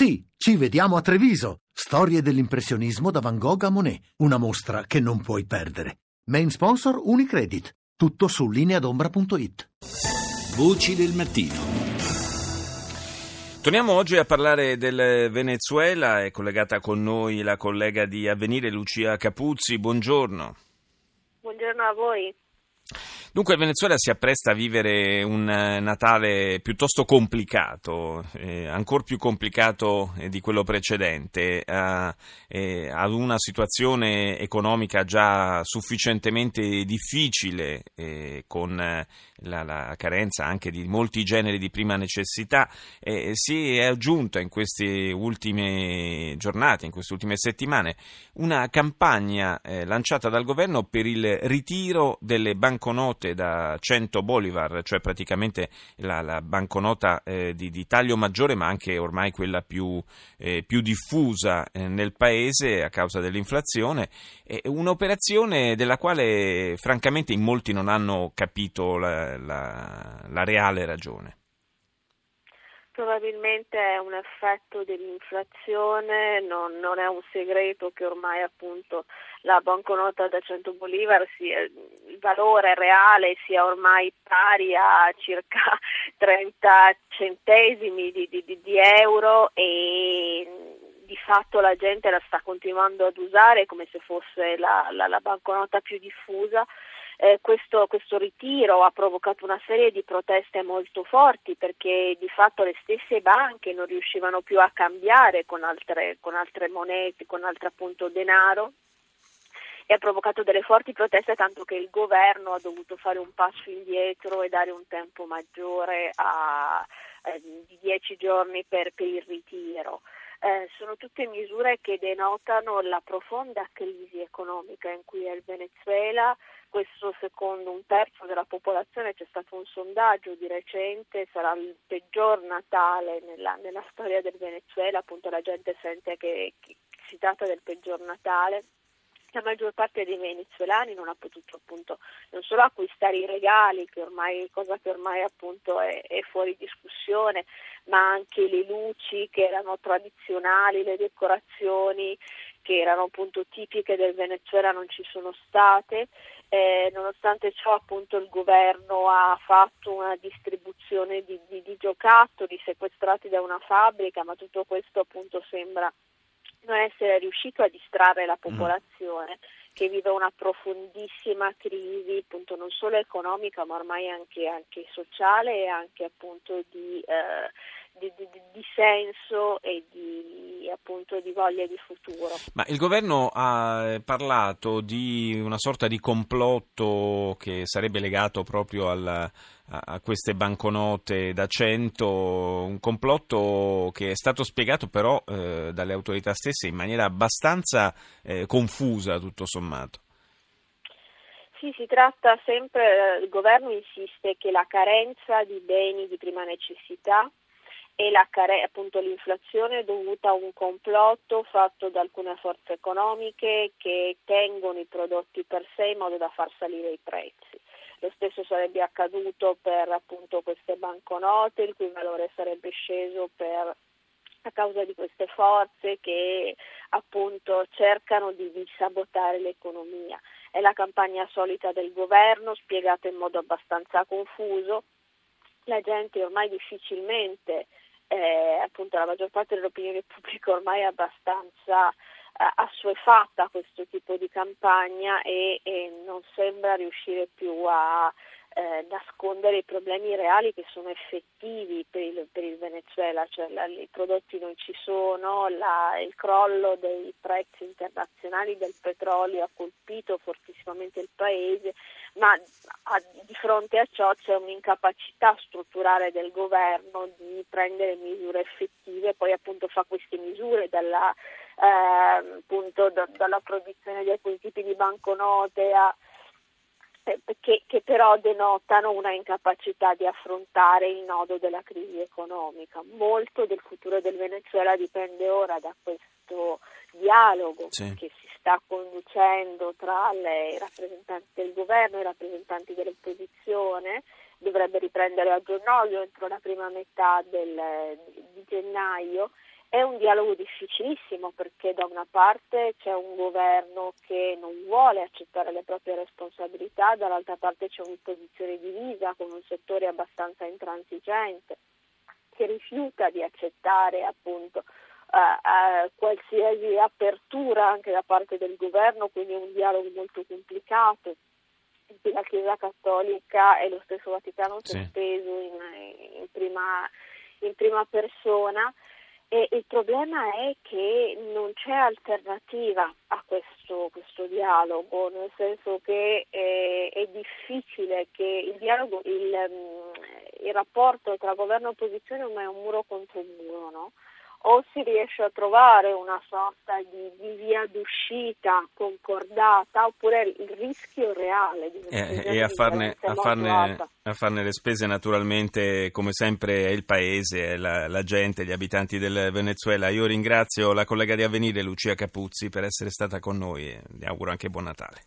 Sì, ci vediamo a Treviso. Storie dell'impressionismo da Van Gogh a Monet. Una mostra che non puoi perdere. Main sponsor Unicredit. Tutto su lineadombra.it. Voci del mattino. Torniamo oggi a parlare del Venezuela, è collegata con noi la collega di Avvenire Lucia Capuzzi, buongiorno. Buongiorno a voi. Dunque il Venezuela si appresta a vivere un eh, Natale piuttosto complicato, eh, ancora più complicato eh, di quello precedente, eh, eh, ad una situazione economica già sufficientemente difficile, eh, con la, la, carenza anche di molti generi di prima necessità, si è aggiunta in queste ultime giornate, in queste ultime settimane, una campagna lanciata dal governo per il ritiro delle banconote da 100 bolivar, cioè praticamente la, la banconota eh, di, di, taglio maggiore ma anche ormai quella più, eh, più diffusa eh, nel paese a causa dell'inflazione, un'operazione della quale francamente in molti non hanno capito la, la, la reale ragione. Probabilmente è un effetto dell'inflazione, non, non, è un segreto che ormai appunto la banconota da 100 bolivar sia, il valore reale sia ormai pari a circa 30 centesimi di, di, di euro e di fatto la gente la sta continuando ad usare come se fosse la, la, la banconota più diffusa eh, questo, questo, ritiro ha provocato una serie di proteste molto forti perché di fatto le stesse banche non riuscivano più a cambiare con altre, con altre monete, con altro appunto denaro e ha provocato delle forti proteste tanto che il governo ha dovuto fare un passo indietro e dare un tempo maggiore a, eh, di dieci giorni per, per il ritiro. Eh, sono tutte misure che denotano la profonda crisi economica in cui è il Venezuela, questo secondo un terzo della popolazione, c'è stato un sondaggio di recente, sarà il peggior Natale nella, nella storia del Venezuela, appunto la gente sente che, che si tratta del peggior Natale la maggior parte dei venezuelani non ha potuto appunto non solo acquistare i regali, che ormai, cosa che ormai appunto è, è, fuori discussione, ma anche le luci che erano tradizionali, le decorazioni che erano appunto tipiche del Venezuela non ci sono state. Eh, nonostante ciò appunto il governo ha fatto una distribuzione di, di, di giocattoli sequestrati da una fabbrica, ma tutto questo appunto sembra non essere riuscito a distrarre la mm. popolazione mm. che vive una profondissima crisi appunto non solo economica ma ormai anche, anche sociale e anche appunto di, eh, di, di, di senso e di, appunto, di voglia di futuro. Ma il governo ha parlato di una sorta di complotto che sarebbe legato proprio al a queste banconote da 100, un complotto che è stato spiegato però eh, dalle autorità stesse in maniera abbastanza eh, confusa tutto sommato. Sì, si tratta sempre, il governo insiste che la carenza di beni di prima necessità e la, appunto, l'inflazione è dovuta a un complotto fatto da alcune forze economiche che tengono i prodotti per sé in modo da far salire i prezzi. Lo stesso sarebbe accaduto per appunto, queste banconote, il cui valore sarebbe sceso per, a causa di queste forze che appunto cercano di, di sabotare l'economia. È la campagna solita del governo, spiegata in modo abbastanza confuso. La gente ormai difficilmente eh, appunto la maggior parte dell'opinione pubblica ormai è abbastanza eh, assuefatta a questo tipo di campagna e, e non sembra riuscire più a eh, nascondere i problemi reali che sono effettivi per il, per il Venezuela, cioè la, i prodotti non ci sono, la, il crollo dei prezzi internazionali del petrolio ha colpito fortissimamente il paese, ma a, di fronte a ciò c'è un'incapacità strutturale del governo di prendere misure effettive, poi appunto fa queste misure dalla, eh, appunto, da, dalla produzione di alcuni tipi di banconote a che, che, però denotano una incapacità di affrontare il nodo della crisi economica. Molto del futuro del Venezuela dipende ora da questo dialogo sì. che si sta conducendo tra le, i rappresentanti del governo e i rappresentanti dell'opposizione. Dovrebbe riprendere a gennaio entro la prima metà del, di gennaio È un dialogo difficilissimo perché da una parte c'è un governo che non vuole accettare le proprie responsabilità, dall'altra parte c'è un'opposizione divisa con un settore abbastanza intransigente che rifiuta di accettare appunto uh, uh, qualsiasi apertura anche da parte del governo, quindi un dialogo molto complicato. In cui la Chiesa Cattolica e lo stesso Vaticano si è speso in, in, prima, in prima persona e il problema è che non c'è alternativa a questo, questo dialogo, nel senso che è, è difficile che il dialogo, il, mm, il, rapporto tra governo e opposizione ormai è un muro contro un muro, no? O si riesce a trovare una sorta di, di via d'uscita concordata oppure il rischio reale di eh, e a farne, a, farne, a farne, le spese naturalmente come sempre è il paese, è la, la, gente, gli abitanti del Venezuela. Io ringrazio la collega di Avvenire Lucia Capuzzi per essere stata con noi e le auguro anche buon Natale.